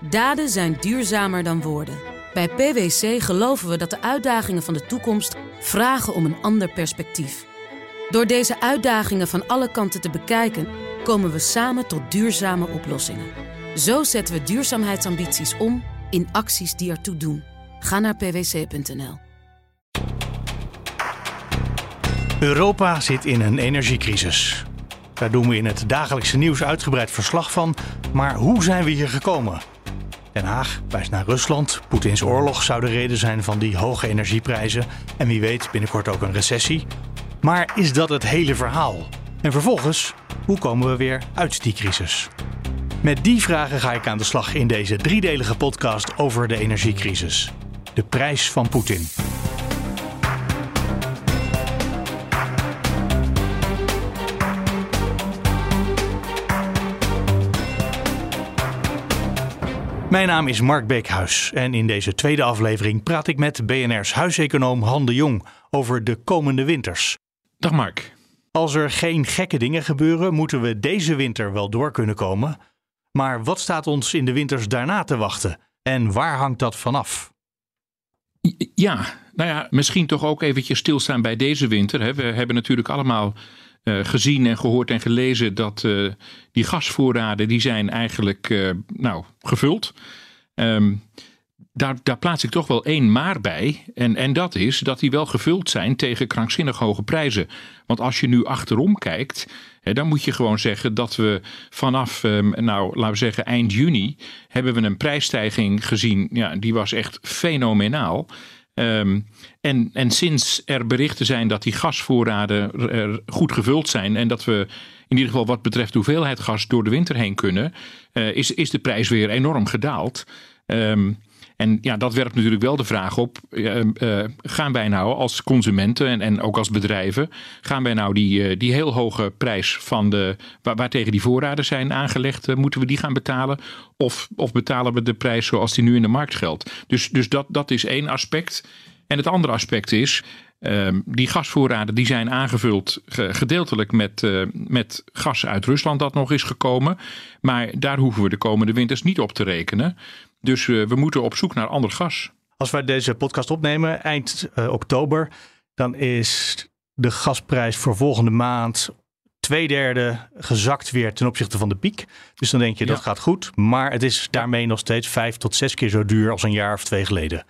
Daden zijn duurzamer dan woorden. Bij PwC geloven we dat de uitdagingen van de toekomst vragen om een ander perspectief. Door deze uitdagingen van alle kanten te bekijken, komen we samen tot duurzame oplossingen. Zo zetten we duurzaamheidsambities om in acties die ertoe doen. Ga naar pwc.nl. Europa zit in een energiecrisis. Daar doen we in het dagelijkse nieuws uitgebreid verslag van. Maar hoe zijn we hier gekomen? Den Haag wijst naar Rusland. Poetins oorlog zou de reden zijn van die hoge energieprijzen. En wie weet binnenkort ook een recessie. Maar is dat het hele verhaal? En vervolgens, hoe komen we weer uit die crisis? Met die vragen ga ik aan de slag in deze driedelige podcast over de energiecrisis. De prijs van Poetin. Mijn naam is Mark Beekhuis en in deze tweede aflevering praat ik met BNR's huiseconoom Han de Jong over de komende winters. Dag Mark. Als er geen gekke dingen gebeuren, moeten we deze winter wel door kunnen komen. Maar wat staat ons in de winters daarna te wachten en waar hangt dat vanaf? Ja, nou ja, misschien toch ook eventjes stilstaan bij deze winter. Hè. We hebben natuurlijk allemaal uh, gezien en gehoord en gelezen dat uh, die gasvoorraden die zijn eigenlijk uh, nou, gevuld. Um, daar, daar, plaats ik toch wel één maar bij. En, en dat is dat die wel gevuld zijn tegen krankzinnig hoge prijzen. Want als je nu achterom kijkt, hè, dan moet je gewoon zeggen dat we vanaf, um, nou laten we zeggen eind juni, hebben we een prijsstijging gezien. Ja, die was echt fenomenaal. Um, en, en sinds er berichten zijn dat die gasvoorraden goed gevuld zijn en dat we in ieder geval wat betreft hoeveelheid gas door de winter heen kunnen, uh, is, is de prijs weer enorm gedaald. Um, en ja, dat werpt natuurlijk wel de vraag op: uh, uh, gaan wij nou als consumenten en, en ook als bedrijven, gaan wij nou die, die heel hoge prijs van de, waar, tegen die voorraden zijn aangelegd, moeten we die gaan betalen? Of, of betalen we de prijs zoals die nu in de markt geldt? Dus, dus dat, dat is één aspect. En het andere aspect is, uh, die gasvoorraden die zijn aangevuld gedeeltelijk met, met gas uit Rusland dat nog is gekomen. Maar daar hoeven we de komende winters niet op te rekenen. Dus uh, we moeten op zoek naar ander gas. Als wij deze podcast opnemen eind uh, oktober, dan is de gasprijs voor volgende maand twee derde gezakt weer ten opzichte van de piek. Dus dan denk je dat ja. gaat goed. Maar het is daarmee nog steeds vijf tot zes keer zo duur als een jaar of twee geleden.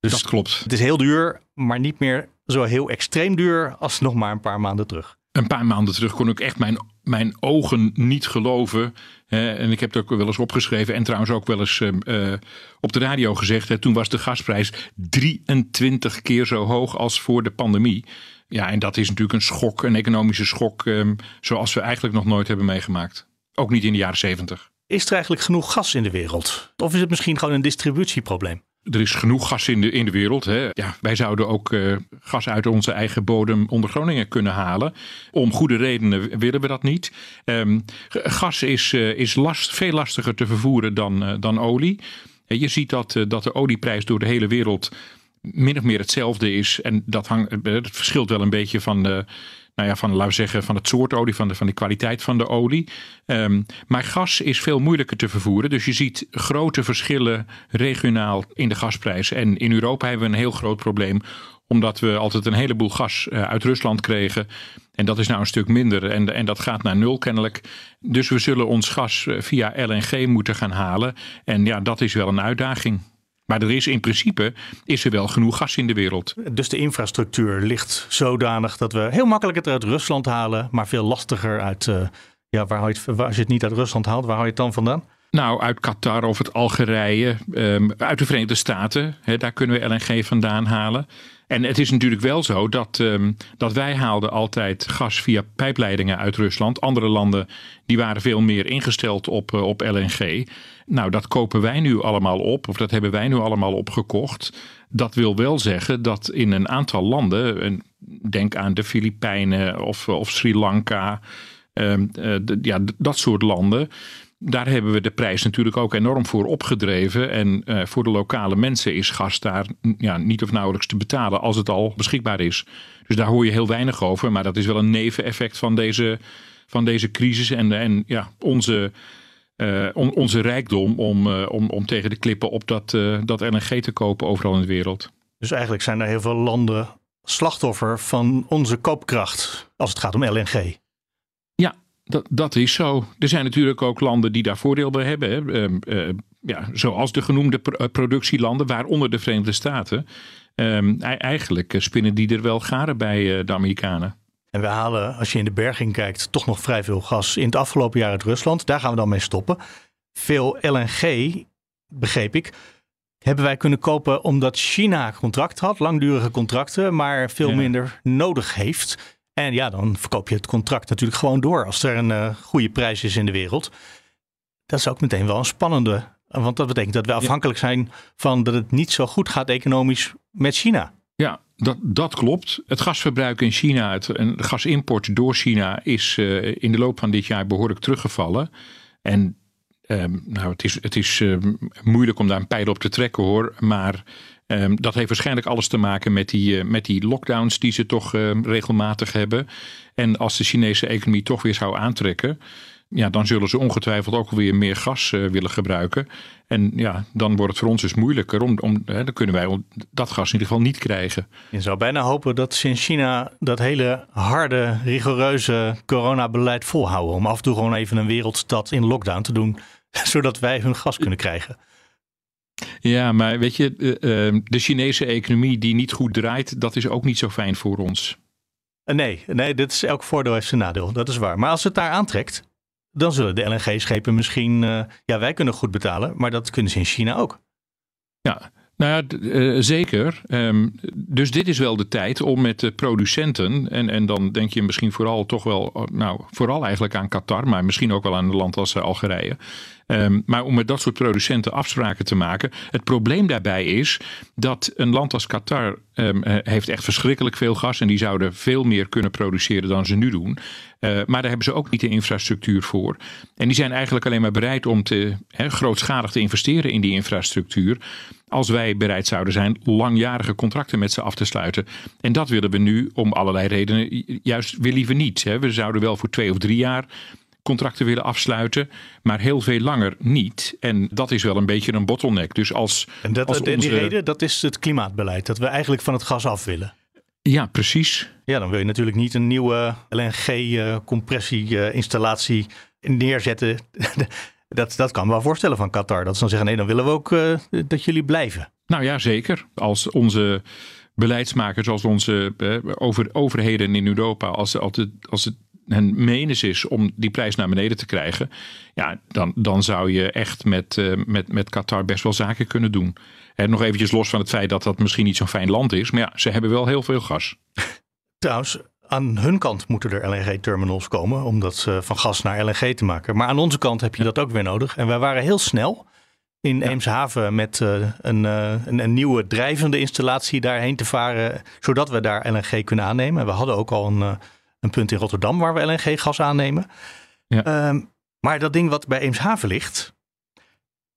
Dus dat klopt. Het is heel duur, maar niet meer zo heel extreem duur als nog maar een paar maanden terug. Een paar maanden terug kon ik echt mijn, mijn ogen niet geloven. Hè, en ik heb het ook wel eens opgeschreven en trouwens ook wel eens uh, op de radio gezegd. Hè, toen was de gasprijs 23 keer zo hoog als voor de pandemie. Ja, en dat is natuurlijk een schok, een economische schok, um, zoals we eigenlijk nog nooit hebben meegemaakt. Ook niet in de jaren 70. Is er eigenlijk genoeg gas in de wereld? Of is het misschien gewoon een distributieprobleem? Er is genoeg gas in de, in de wereld. Hè. Ja, wij zouden ook uh, gas uit onze eigen bodem onder Groningen kunnen halen. Om goede redenen willen we dat niet. Um, gas is, uh, is last, veel lastiger te vervoeren dan, uh, dan olie. Je ziet dat, dat de olieprijs door de hele wereld min of meer hetzelfde is. En dat, hangt, dat verschilt wel een beetje van de nou ja, van, laten we zeggen, van het soort olie, van de, van de kwaliteit van de olie. Um, maar gas is veel moeilijker te vervoeren. Dus je ziet grote verschillen regionaal in de gasprijs. En in Europa hebben we een heel groot probleem omdat we altijd een heleboel gas uh, uit Rusland kregen. En dat is nou een stuk minder. En, en dat gaat naar nul kennelijk. Dus we zullen ons gas via LNG moeten gaan halen. En ja, dat is wel een uitdaging. Maar er is in principe is er wel genoeg gas in de wereld. Dus de infrastructuur ligt zodanig dat we heel makkelijk het uit Rusland halen, maar veel lastiger uit. Uh, ja, waar je het, als je het niet uit Rusland haalt, waar haal je het dan vandaan? Nou, uit Qatar of het Algerije, um, uit de Verenigde Staten. Hè, daar kunnen we LNG vandaan halen. En het is natuurlijk wel zo dat, um, dat wij haalden altijd gas via pijpleidingen uit Rusland. Andere landen die waren veel meer ingesteld op, uh, op LNG. Nou, dat kopen wij nu allemaal op, of dat hebben wij nu allemaal opgekocht. Dat wil wel zeggen dat in een aantal landen, denk aan de Filipijnen of, of Sri Lanka, uh, de, ja, dat soort landen daar hebben we de prijs natuurlijk ook enorm voor opgedreven. En uh, voor de lokale mensen is gas daar ja, niet of nauwelijks te betalen als het al beschikbaar is. Dus daar hoor je heel weinig over. Maar dat is wel een neveneffect van deze, van deze crisis. En, en ja, onze onze rijkdom om, om, om tegen de klippen op dat, dat LNG te kopen overal in de wereld. Dus eigenlijk zijn er heel veel landen slachtoffer van onze koopkracht als het gaat om LNG. Ja, dat, dat is zo. Er zijn natuurlijk ook landen die daar voordeel bij hebben. Hè. Ehm, eh, ja, zoals de genoemde eh, productielanden, waaronder de Verenigde Staten. Um, eigenlijk eh, spinnen die er wel garen bij de Amerikanen. En we halen, als je in de berging kijkt, toch nog vrij veel gas in het afgelopen jaar uit Rusland. Daar gaan we dan mee stoppen. Veel LNG, begreep ik, hebben wij kunnen kopen omdat China contract had, langdurige contracten, maar veel minder nodig heeft. En ja, dan verkoop je het contract natuurlijk gewoon door als er een uh, goede prijs is in de wereld. Dat is ook meteen wel een spannende, want dat betekent dat we afhankelijk zijn van dat het niet zo goed gaat economisch met China. Ja, dat, dat klopt. Het gasverbruik in China het, en gasimport door China is uh, in de loop van dit jaar behoorlijk teruggevallen. En Ehm, nou, het is, het is ehm, moeilijk om daar een pijl op te trekken hoor. Maar ehm, dat heeft waarschijnlijk alles te maken met die, uh, met die lockdowns die ze toch regelmatig hebben. En als de Chinese economie toch weer zou aantrekken. Ja, dan zullen ze ongetwijfeld ook weer meer gas uh, willen gebruiken. En ja, dan wordt het voor ons dus moeilijker. Om, om, hè, dan kunnen wij dat gas in ieder geval niet krijgen. Je zou bijna hopen dat ze in China dat hele harde, rigoureuze coronabeleid volhouden. Om af en toe gewoon even een wereldstad in lockdown te doen zodat wij hun gas kunnen krijgen. Ja, maar weet je, ehm, de Chinese economie die niet goed draait, dat is ook niet zo fijn voor ons. Eh, nee, nee, dit is elk voordeel heeft zijn nadeel. Dat is waar. Maar als het daar aantrekt, dan zullen de LNG-schepen misschien, uh, ja, wij kunnen goed betalen, maar dat kunnen ze in China ook. Ja, nou ja, uh, zeker. Um, dus dit is wel de tijd om met de producenten, en, en dan denk je misschien vooral toch wel, nou vooral eigenlijk aan Qatar, maar misschien ook wel aan een land als Algerije. Um, maar om met dat soort producenten afspraken te maken. Het probleem daarbij is dat een land als Qatar um, heeft echt verschrikkelijk veel gas en die zouden veel meer kunnen produceren dan ze nu doen. Uh, maar daar hebben ze ook niet de infrastructuur voor. En die zijn eigenlijk alleen maar bereid om te, grootschalig te investeren in die infrastructuur als wij bereid zouden zijn langjarige contracten met ze af te sluiten. En dat willen we nu om allerlei redenen juist weer liever niet. We zouden wel voor twee of drie jaar contracten willen afsluiten, maar heel veel langer niet. En dat is wel een beetje een bottleneck. Dus als, en dat, als onze... die reden, dat is het klimaatbeleid, dat we eigenlijk van het gas af willen. Ja, precies. Ja, dan wil je natuurlijk niet een nieuwe LNG-compressieinstallatie neerzetten. Dat, dat kan me wel voorstellen van Qatar. Dat ze dan zeggen, nee, dan willen we ook uh, dat jullie blijven. Nou ja, zeker. Als onze beleidsmakers, als onze uh, over, overheden in Europa, als, als, het, als het hen menens is om die prijs naar beneden te krijgen, ja, dan, dan zou je echt met, uh, met, met Qatar best wel zaken kunnen doen. En nog eventjes los van het feit dat dat misschien niet zo'n fijn land is, maar ja, ze hebben wel heel veel gas. Trouwens, aan hun kant moeten er LNG-terminals komen om dat uh, van gas naar LNG te maken. Maar aan onze kant heb je dat ook weer nodig. En wij waren heel snel in ja. Eemshaven met uh, een, uh, een, een, nieuwe drijvende installatie daarheen te varen, zodat we daar LNG kunnen aannemen. We hadden ook al een, een punt in Rotterdam waar we LNG-gas aannemen. Ja. Um, maar dat ding wat bij Eemshaven ligt,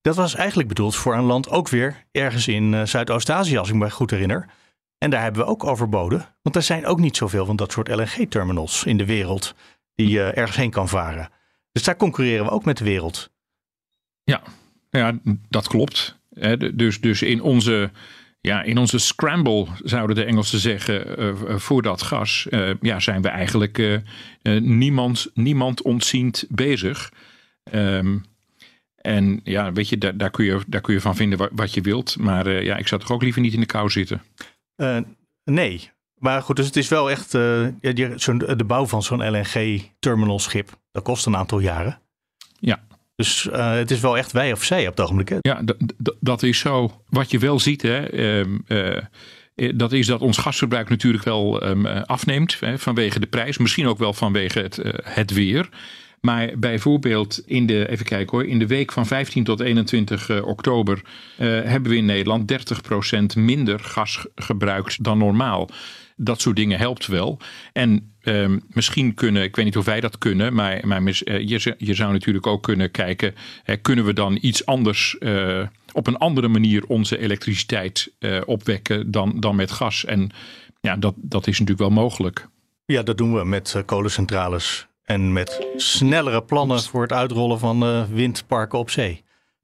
dat was eigenlijk bedoeld voor een land ook weer ergens in Zuidoost-Azië, als ik me goed herinner. En daar hebben we ook overboden. Want er zijn ook niet zoveel van dat soort LNG-terminals in de wereld die je ergens heen kan varen. Dus daar concurreren we ook met de wereld. Ja, ja dat klopt. Dus, dus in, onze, ja, in onze scramble, zouden de Engelsen zeggen, uh, voor dat gas, uh, ja, zijn we eigenlijk uh, niemand, niemand ontziend bezig. Um, en ja, weet je, daar, daar, kun je, daar kun je van vinden wat, wat je wilt. Maar ja, ik zou toch ook liever niet in de kou zitten. Nee. Maar goed, dus het is wel echt. De bouw van zo'n LNG-terminalschip. Dat kost een aantal jaren. Ja. Dus uh, het is wel echt wij of zij op het ogenblik. Ja, dat is zo. Wat je wel ziet, hè, uh, dat is dat ons gasverbruik natuurlijk wel um, afneemt hè, vanwege de prijs. Misschien ook wel vanwege het, het weer. Maar bijvoorbeeld in de, even kijken hoor, in de week van 15 tot 21 uh, oktober hebben we in Nederland 30% minder gas gebruikt dan normaal. Dat soort dingen helpt wel. En uh, misschien kunnen, ik weet niet of wij dat kunnen, maar, maar uh, je, je zou natuurlijk ook kunnen kijken, kunnen we dan iets anders, op een andere manier onze elektriciteit opwekken dan, dan met gas? En ja, dat, dat is natuurlijk wel mogelijk. Ja, dat doen we met kolencentrales En met snellere plannen voor het uitrollen van windparken op zee.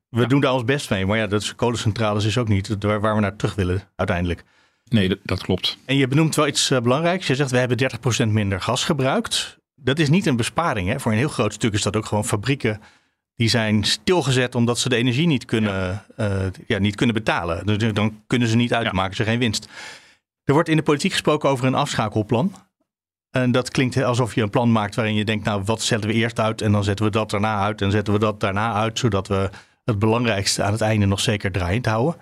We doen daar ons best mee, maar ja, dat is, kolencentrales is ook niet waar we naar terug willen uiteindelijk. Nee, dat, klopt. En je benoemt wel iets uh, belangrijks. Je zegt we hebben 30% minder gas gebruikt. Dat is niet een besparing. Hè? Voor een heel groot stuk is dat ook gewoon fabrieken die zijn stilgezet omdat ze de energie niet kunnen, ja. Uh, ja niet kunnen betalen. Dus dan kunnen ze niet uitmaken, ja. ze geen winst. Er wordt in de politiek gesproken over een afschakelplan. En dat klinkt alsof je een plan maakt waarin je denkt, nou wat zetten we eerst uit en dan zetten we dat daarna uit en zetten we dat daarna uit, zodat we het belangrijkste aan het einde nog zeker draaiend houden.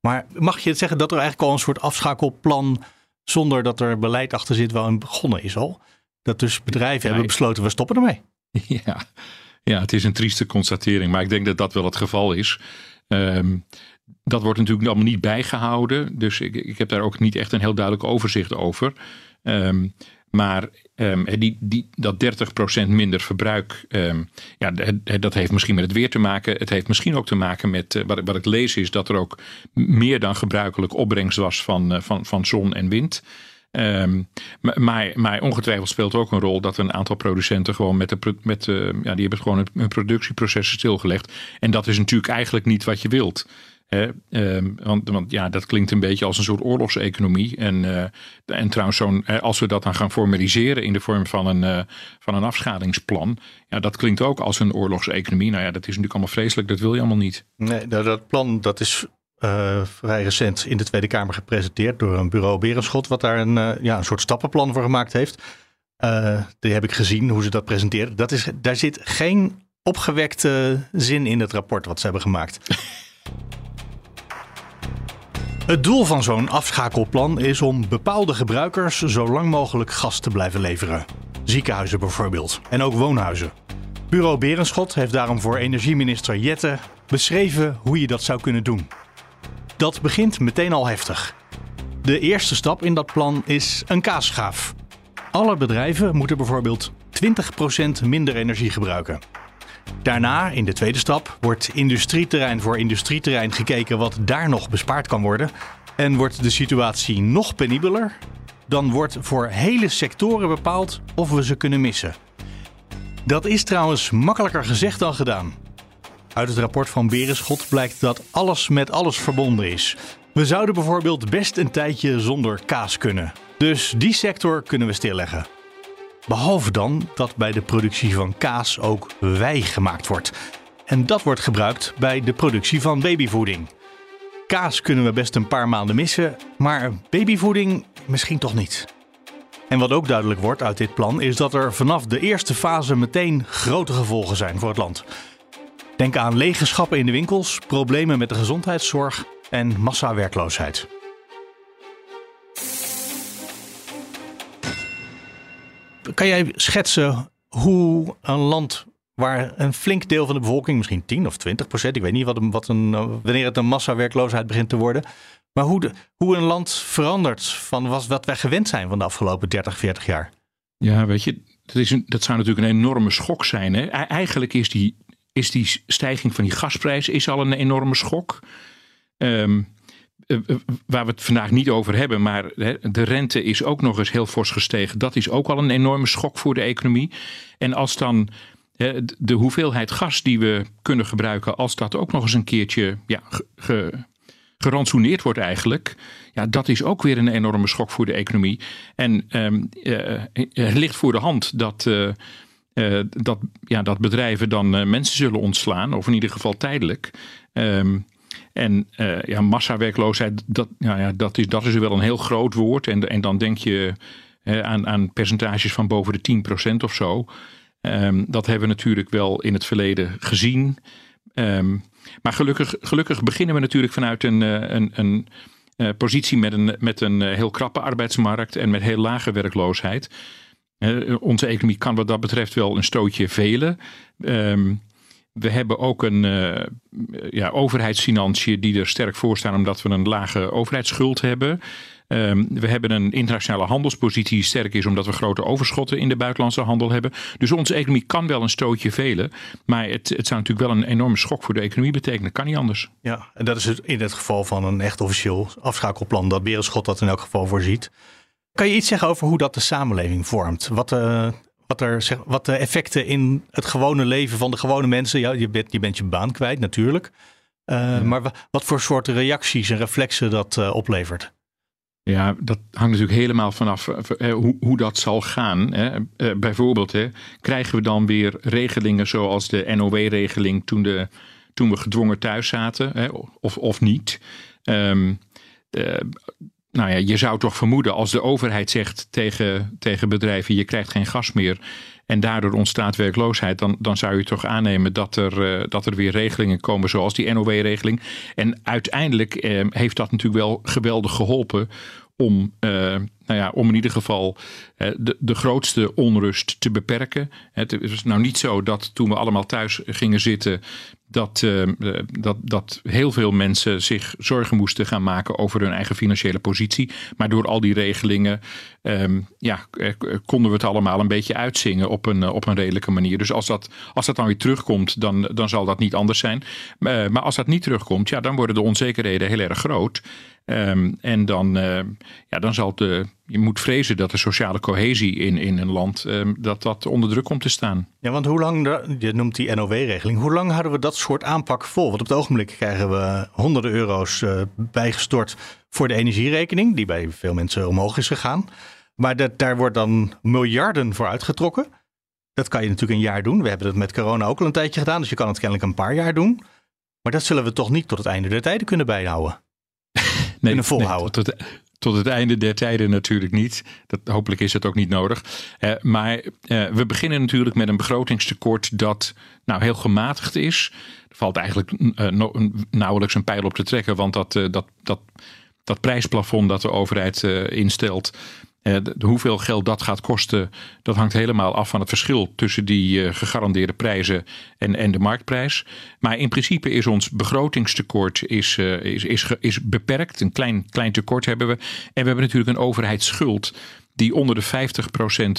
Maar mag je het zeggen dat er eigenlijk al een soort afschakelplan zonder dat er beleid achter zit wel een begonnen is al? Dat dus bedrijven hebben besloten, we stoppen ermee. Ja, ja, het is een trieste constatering, maar ik denk dat dat wel het geval is. Um, dat wordt natuurlijk allemaal niet bijgehouden, dus ik, ik heb daar ook niet echt een heel duidelijk overzicht over. Um, maar um, die, die, dat 30% minder verbruik, um, ja, dat heeft misschien met het weer te maken. Het heeft misschien ook te maken met, uh, wat, wat ik lees is dat er ook meer dan gebruikelijk opbrengst was van, uh, van, van zon en wind. Um, maar, maar ongetwijfeld speelt ook een rol dat een aantal producenten gewoon met de, met, uh, ja, die hebben gewoon hun productieprocessen stilgelegd. En dat is natuurlijk eigenlijk niet wat je wilt. Um, want, want, ja, dat klinkt een beetje als een soort oorlogseconomie. En, uh, en trouwens, zo'n, als we dat dan gaan formaliseren in de vorm van een, uh, van een afschadingsplan. Ja, dat klinkt ook als een oorlogseconomie. Nou ja, dat is natuurlijk allemaal vreselijk. Dat wil je allemaal niet. Nee, dat, dat plan dat is uh, vrij recent in de Tweede Kamer gepresenteerd door een bureau Berenschot, wat daar een, uh, ja, een soort stappenplan voor gemaakt heeft. Die heb ik gezien, hoe ze dat presenteren. Dat is, daar zit geen opgewekte zin in het rapport wat ze hebben gemaakt. Het doel van zo'n afschakelplan is om bepaalde gebruikers zo lang mogelijk gas te blijven leveren. Ziekenhuizen bijvoorbeeld, en ook woonhuizen. Bureau Berenschot heeft daarom voor energieminister Jette beschreven hoe je dat zou kunnen doen. Dat begint meteen al heftig. De eerste stap in dat plan is een kaasschaaf. Alle bedrijven moeten bijvoorbeeld 20% minder energie gebruiken. Daarna, in de tweede stap, wordt industrieterrein voor industrieterrein gekeken wat daar nog bespaard kan worden. En wordt de situatie nog penibeler, dan wordt voor hele sectoren bepaald of we ze kunnen missen. Dat is trouwens makkelijker gezegd dan gedaan. Uit het rapport van Berenschot blijkt dat alles met alles verbonden is. We zouden bijvoorbeeld best een tijdje zonder kaas kunnen. Dus die sector kunnen we stilleggen. Behalve dan dat bij de productie van kaas ook wei gemaakt wordt. En dat wordt gebruikt bij de productie van babyvoeding. Kaas kunnen we best een paar maanden missen, maar babyvoeding misschien toch niet. En wat ook duidelijk wordt uit dit plan is dat er vanaf de eerste fase meteen grote gevolgen zijn voor het land. Denk aan lege schappen in de winkels, problemen met de gezondheidszorg en massawerkloosheid. Kan jij schetsen hoe een land waar een flink deel van de bevolking, misschien 10 of 20 procent, ik weet niet wat een, wat een, wanneer het een massawerkloosheid begint te worden, maar hoe, hoe een land verandert van wat, wat wij gewend zijn van de afgelopen 30, 40 jaar? Ja, weet je, dat, is een, dat zou natuurlijk een enorme schok zijn. Hè? Eigenlijk is die is die stijging van die gasprijs is al een enorme schok. Um, waar we het vandaag niet over hebben, maar de rente is ook nog eens heel fors gestegen. Dat is ook al een enorme schok voor de economie. En als dan de hoeveelheid gas die we kunnen gebruiken, als dat ook nog eens een keertje ja, ge, gerantsoeneerd wordt eigenlijk, ja, dat is ook weer een enorme schok voor de economie. En um, uh, het ligt voor de hand dat. Dat, ja, dat bedrijven dan mensen zullen ontslaan, of in ieder geval tijdelijk. Um, en uh, ja, massawerkloosheid, dat, nou ja, dat, is, dat is wel een heel groot woord. En, en dan denk je aan, aan percentages van boven de 10% of zo. Um, dat hebben we natuurlijk wel in het verleden gezien. Um, maar gelukkig, gelukkig beginnen we natuurlijk vanuit een, een, een positie met een, met een heel krappe arbeidsmarkt en met heel lage werkloosheid onze economie kan wat dat betreft wel een stootje velen. Um, we hebben ook een uh, ja, overheidsfinanciën die er sterk voor staan omdat we een lage overheidsschuld hebben. Um, we hebben een internationale handelspositie die sterk is omdat we grote overschotten in de buitenlandse handel hebben. Dus onze economie kan wel een stootje velen. Maar het, het zou natuurlijk wel een enorme schok voor de economie betekenen. Dat kan niet anders. Ja, en dat is het in het geval van een echt officieel afschakelplan dat Berenschot dat in elk geval voorziet. Kan je iets zeggen over hoe dat de samenleving vormt? Wat, uh, wat, er, zeg, wat de effecten in het gewone leven van de gewone mensen. Ja, je, bent, je bent je baan kwijt natuurlijk. Uh, Maar wat voor soort reacties en reflexen dat uh, oplevert? Ja, dat hangt natuurlijk helemaal vanaf eh, hoe, hoe dat zal gaan. Hè. Bijvoorbeeld, hè, krijgen we dan weer regelingen zoals de NOW-regeling toen, de, toen we gedwongen thuis zaten, hè, of, of niet? Um, uh, nou ja, je zou toch vermoeden als de overheid zegt tegen, tegen bedrijven: je krijgt geen gas meer. En daardoor ontstaat werkloosheid. Dan, dan zou je toch aannemen dat er, uh, dat er weer regelingen komen, zoals die NOW-regeling. En uiteindelijk eh, heeft dat natuurlijk wel geweldig geholpen om, uh, nou ja, om in ieder geval de, de grootste onrust te beperken. Het is nou niet zo dat toen we allemaal thuis gingen zitten, dat, uh, dat, dat heel veel mensen zich zorgen moesten gaan maken over hun eigen financiële positie. Maar door al die regelingen um, ja, konden we het allemaal een beetje uitzingen op een, op een redelijke manier. Dus als dat, als dat dan weer terugkomt, dan, dan zal dat niet anders zijn. maar als dat niet terugkomt, ja, dan worden de onzekerheden heel erg groot. Um, en dan, ja, dan zal de, je moet vrezen dat de sociale cohesie in, in een land um, dat dat onder druk komt te staan. Ja, want hoe lang, je noemt die NOW-regeling, hoe lang houden we dat soort aanpak vol? Want op het ogenblik krijgen we honderden euro's uh, bijgestort voor de energierekening, die bij veel mensen omhoog is gegaan. Maar dat, daar wordt dan miljarden voor uitgetrokken. Dat kan je natuurlijk een jaar doen. We hebben dat met corona ook al een tijdje gedaan, dus je kan het kennelijk een paar jaar doen. Maar dat zullen we toch niet tot het einde der tijden kunnen bijhouden nee, kunnen volhouden. Nee, tot, het, tot, het, einde der tijden natuurlijk niet. Dat, hopelijk is het ook niet nodig. Uh, maar uh, we beginnen natuurlijk met een begrotingstekort dat nou heel gematigd is. Er valt eigenlijk no, nauwelijks een pijl op te trekken, want dat, dat, dat, dat prijsplafond dat de overheid instelt. De, hoeveel geld dat gaat kosten, dat hangt helemaal af van het verschil tussen die uh, gegarandeerde prijzen en, en de marktprijs. Maar in principe is ons begrotingstekort is, uh, is, is, is beperkt. Een klein, klein tekort hebben we. En we hebben natuurlijk een overheidsschuld die onder de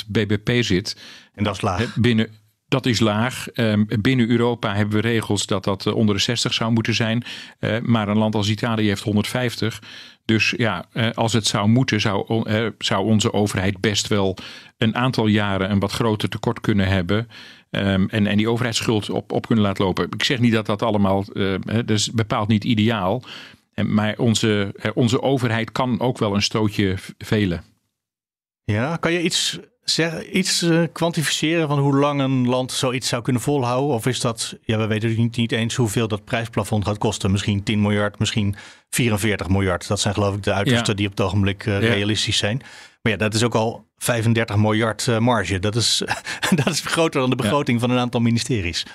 50% BBP zit. En dat is laag. Binnen, dat is laag. Um, binnen Europa hebben we regels dat dat onder de 60 zou moeten zijn. Uh, maar een land als Italië heeft 150. Dus ja, uh, als het zou moeten, zou, zou onze overheid best wel een aantal jaren een wat groter tekort kunnen hebben. Um, en, en die overheidsschuld op, op kunnen laten lopen. Ik zeg niet dat dat allemaal, dat is bepaald niet ideaal. Maar onze, onze overheid kan ook wel een stootje velen. Ja, kan je iets zeg, iets uh, kwantificeren van hoe lang een land zoiets zou kunnen volhouden? Of is dat, ja, we weten niet, niet eens hoeveel dat prijsplafond gaat kosten. Misschien 10 miljard, misschien 44 miljard. Dat zijn geloof ik de uitersten ja. die op het ogenblik uh, ja. realistisch zijn. Maar ja, dat is ook al 35 miljard uh, marge. Dat is, dat is groter dan de begroting ja. van een aantal ministeries.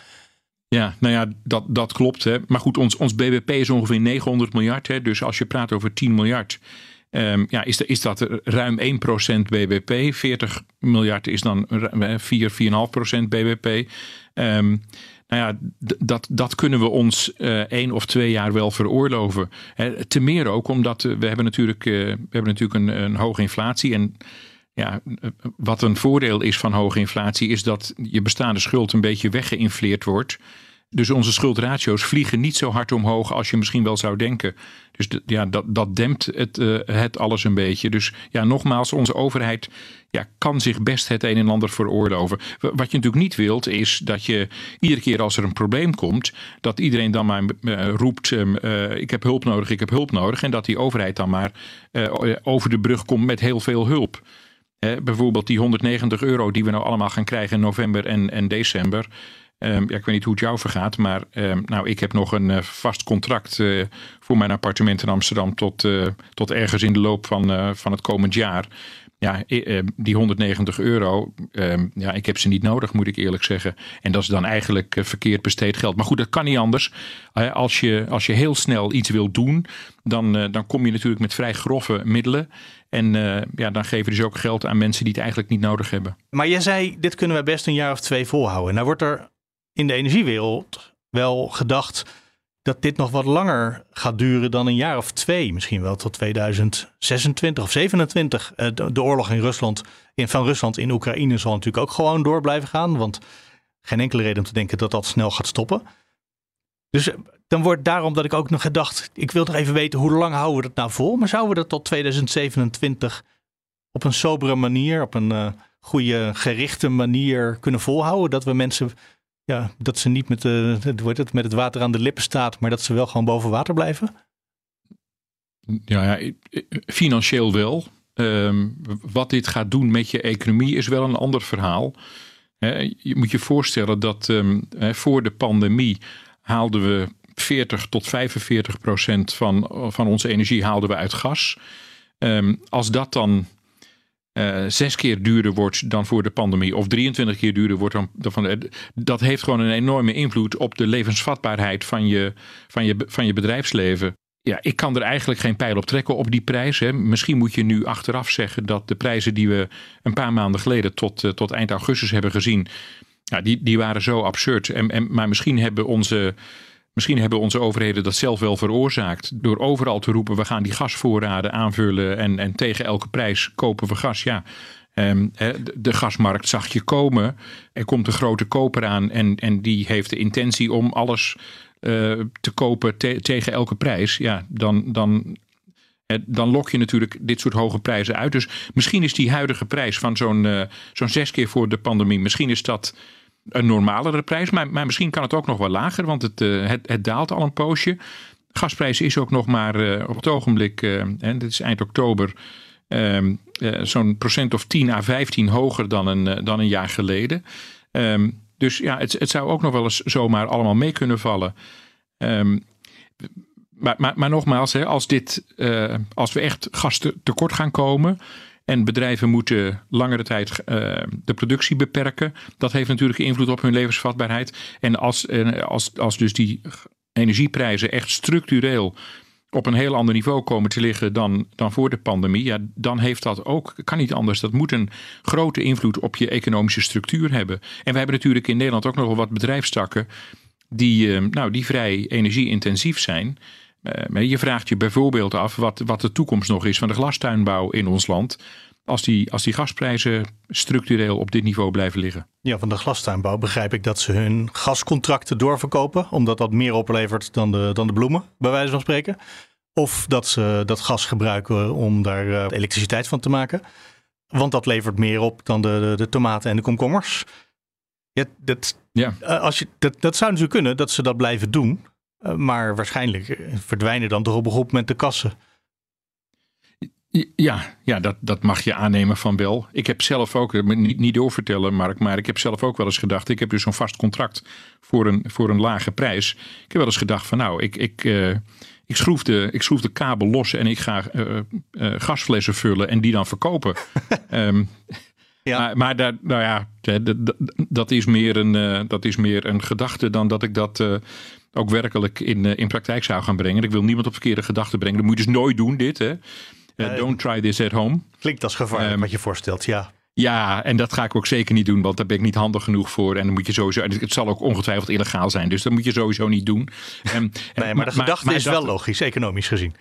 Ja, nou ja, dat, dat klopt. Hè. Maar goed, ons, ons BBP is ongeveer 900 miljard. Hè. Dus als je praat over 10 miljard Um, ja, is, is dat ruim 1% BBP. 40 miljard is dan 4, 4,5% BBP. Nou ja, dat, dat kunnen we ons uh, één of twee jaar wel veroorloven. He, te meer ook omdat we hebben natuurlijk, uh, we hebben natuurlijk een, een hoge inflatie. En ja, wat een voordeel is van hoge inflatie, is dat je bestaande schuld een beetje weggeïnfleerd wordt. Dus onze schuldratio's vliegen niet zo hard omhoog als je misschien wel zou denken. Dus ja, dat, dat dempt het, uh, het alles een beetje. Dus ja, nogmaals, onze overheid ja, kan zich best het een en ander veroorloven. Wat je natuurlijk niet wilt, is dat je iedere keer als er een probleem komt, dat iedereen dan maar uh, roept: uh, ik heb hulp nodig, ik heb hulp nodig. En dat die overheid dan maar over de brug komt met heel veel hulp. bijvoorbeeld die 190 euro die we nou allemaal gaan krijgen in november en, en december. Um, ja, ik weet niet hoe het jou vergaat, maar um, nou, ik heb nog een uh, vast contract uh, voor mijn appartement in Amsterdam tot, uh, tot ergens in de loop van, van het komend jaar. Ja, die 190 euro, ja, ik heb ze niet nodig, moet ik eerlijk zeggen. En dat is dan eigenlijk verkeerd besteed geld. Maar goed, dat kan niet anders. als, je, als je heel snel iets wil doen, dan, dan kom je natuurlijk met vrij grove middelen. En ja, dan geven dus ook geld aan mensen die het eigenlijk niet nodig hebben. Maar jij zei, dit kunnen we best een jaar of twee volhouden. Nou wordt er in de energiewereld wel gedacht dat dit nog wat langer gaat duren dan een jaar of twee. Misschien wel tot 2026 of 27. Eh, de, oorlog in Rusland, in, van Rusland in Oekraïne zal natuurlijk ook gewoon door blijven gaan. Want geen enkele reden om te denken dat dat snel gaat stoppen. Dus eh, dan wordt daarom dat ik ook nog gedacht, ik wil toch even weten hoe lang houden we dat nou vol? Maar zouden we dat tot 2027 op een sobere manier, op een uh, goede gerichte manier kunnen volhouden? Dat we mensen, ja, dat ze niet met, de, het, met het water aan de lippen staat, maar dat ze wel gewoon boven water blijven? Ja, ja financieel wel. Ehm, wat dit gaat doen met je economie is wel een ander verhaal. je moet je voorstellen dat um, voor de pandemie haalden we 40 tot 45 procent van, van onze energie haalden we uit gas. Um, als dat dan uh, zes keer duurder wordt dan voor de pandemie, of 23 keer duurder wordt dan, van dat heeft gewoon een enorme invloed op de levensvatbaarheid van je, van je, van je bedrijfsleven. Ja, ik kan er eigenlijk geen pijl op trekken op die prijs. Hè. Misschien moet je nu achteraf zeggen dat de prijzen die we een paar maanden geleden tot, uh, tot eind augustus hebben gezien, ja, die, die waren zo absurd. En, en, maar misschien hebben onze Misschien hebben onze overheden dat zelf wel veroorzaakt. Door overal te roepen: we gaan die gasvoorraden aanvullen. En, en tegen elke prijs kopen we gas. Ja, um, de gasmarkt zag je komen. Er komt een grote koper aan. En, en die heeft de intentie om alles uh, te kopen te, tegen elke prijs. Ja, dan, dan dan lok je natuurlijk dit soort hoge prijzen uit. Dus misschien is die huidige prijs van zo'n uh, zo'n zes keer voor de pandemie, misschien is dat een normalere prijs. Maar, misschien kan het ook nog wel lager, want het, uh, het, het, daalt al een poosje. Gasprijs is ook nog maar uh, op het ogenblik, en dit is eind oktober, ehm, zo'n procent of 10 à 15 hoger dan een, dan een jaar geleden. Um, dus ja, het, het zou ook nog wel eens zomaar allemaal mee kunnen vallen. Maar, maar, maar, nogmaals, hè, als, dit, als we echt gas tekort gaan komen, en bedrijven moeten langere tijd uh, de productie beperken. Dat heeft natuurlijk invloed op hun levensvatbaarheid. En als, uh, als, als dus die energieprijzen echt structureel op een heel ander niveau komen te liggen dan, dan voor de pandemie, ja, dan heeft dat ook, kan niet anders, dat moet een grote invloed op je economische structuur hebben. En we hebben natuurlijk in Nederland ook nog wel wat bedrijfstakken die, uh, nou, die vrij energie-intensief zijn. Uh, je vraagt je bijvoorbeeld af wat, wat de toekomst nog is van de glastuinbouw in ons land. Als die, als die gasprijzen structureel op dit niveau blijven liggen. Ja, van de glastuinbouw begrijp ik dat ze hun gascontracten doorverkopen. Omdat dat meer oplevert dan de, dan de bloemen, bij wijze van spreken. Of dat ze dat gas gebruiken om daar uh, elektriciteit van te maken. Want dat levert meer op dan de, de, de tomaten en de komkommers. Ja, dat, ja. Uh, als je, dat, dat zou natuurlijk kunnen dat ze dat blijven doen. Uh, maar waarschijnlijk verdwijnen dan toch op een gegeven moment de kassen. Ja, ja dat, dat mag je aannemen van wel. Ik heb zelf ook, niet, niet doorvertellen Mark, maar ik heb zelf ook wel eens gedacht, ik heb dus zo'n vast contract voor een, voor een lage prijs. Ik heb wel eens gedacht van nou, ik, ik, uh, ik, schroef, de, ik schroef de kabel los en ik ga uh, uh, gasflessen vullen en die dan verkopen. um, ja. Maar, maar daar, nou ja, dat, dat, is meer een, dat is meer een gedachte dan dat ik dat ook werkelijk in, in praktijk zou gaan brengen. Ik wil niemand op verkeerde gedachten brengen. Dat moet je dus nooit doen, dit. Hè. Uh, don't try this at home. Klinkt als gevaarlijk um, wat je voorstelt, ja. Ja, en dat ga ik ook zeker niet doen, want daar ben ik niet handig genoeg voor. En dan moet je sowieso, het zal ook ongetwijfeld illegaal zijn, dus dat moet je sowieso niet doen. Um, nee, maar de gedachte is wel logisch, economisch gezien.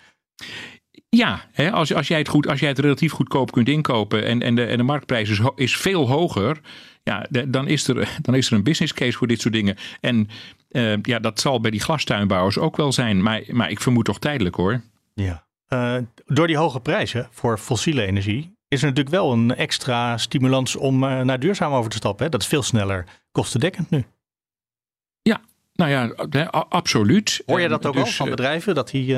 Ja, hè, als, als, jij het goed, als jij het relatief goedkoop kunt inkopen en, en, de, en de marktprijs is, is veel hoger, ja, de, dan, is er, dan is er een business case voor dit soort dingen. En uh, ja, dat zal bij die glastuinbouwers ook wel zijn, maar, maar ik vermoed toch tijdelijk hoor. Ja. Uh, door die hoge prijzen voor fossiele energie is er natuurlijk wel een extra stimulans om uh, naar duurzaam over te stappen. Hè? Dat is veel sneller kostendekkend nu. Ja, nou ja, absoluut. Hoor je dat ook dus, al van bedrijven? Dat die,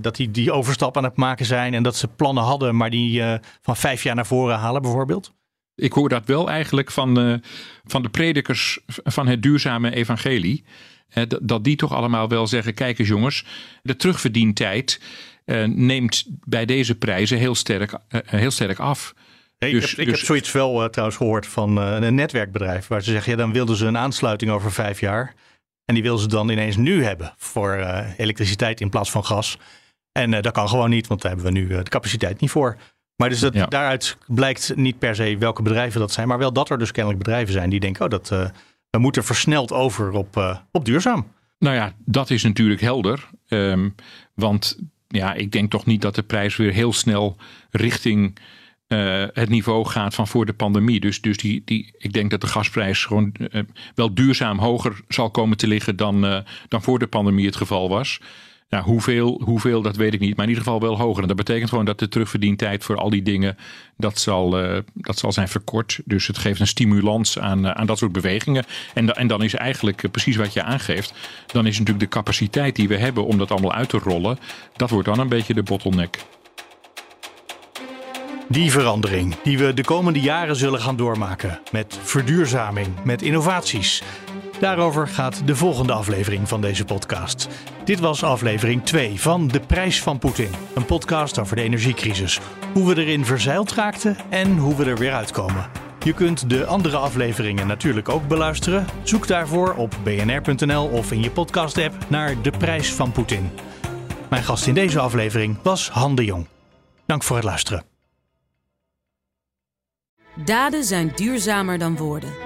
dat die die overstap aan het maken zijn en dat ze plannen hadden, maar die van vijf jaar naar voren halen bijvoorbeeld? Ik hoor dat wel eigenlijk van, van de predikers van het duurzame evangelie dat die toch allemaal wel zeggen: kijk eens jongens, de terugverdientijd uh, neemt bij deze prijzen heel sterk, heel sterk af. Hey, dus, ik, heb, ik dus, heb zoiets wel uh, trouwens gehoord van een netwerkbedrijf. Waar ze zeggen, ja, dan wilden ze een aansluiting over vijf jaar. En die wilden ze dan ineens nu hebben voor elektriciteit in plaats van gas. En dat kan gewoon niet, want daar hebben we nu de capaciteit niet voor. Maar dus dat, ja. daaruit blijkt niet per se welke bedrijven dat zijn. Maar wel dat er dus kennelijk bedrijven zijn die denken, oh dat we moeten versneld over op, uh, op duurzaam. Nou ja, dat is natuurlijk helder. Um, want ja, ik denk toch niet dat de prijs weer heel snel richting uh, het niveau gaat van voor de pandemie. Dus, dus die, die, ik denk dat de gasprijs gewoon wel duurzaam hoger zal komen te liggen dan, dan voor de pandemie het geval was. Ja, hoeveel, hoeveel, dat weet ik niet. Maar in ieder geval wel hoger. En dat betekent gewoon dat de terugverdientijd voor al die dingen, dat zal, uh, dat zal zijn verkort. Dus het geeft een stimulans aan, uh, aan dat soort bewegingen. En, en dan is eigenlijk uh, precies wat je aangeeft. Dan is natuurlijk de capaciteit die we hebben om dat allemaal uit te rollen. Dat wordt dan een beetje de bottleneck. Die verandering die we de komende jaren zullen gaan doormaken. Met verduurzaming, met innovaties. Daarover gaat de volgende aflevering van deze podcast. Dit was aflevering 2 van De Prijs van Poetin. Een podcast over de energiecrisis. Hoe we erin verzeild raakten en hoe we er weer uitkomen. Je kunt de andere afleveringen natuurlijk ook beluisteren. Zoek daarvoor op bnr.nl of in je podcast-app naar De Prijs van Poetin. Mijn gast in deze aflevering was Han de Jong. Dank voor het luisteren. Daden zijn duurzamer dan woorden.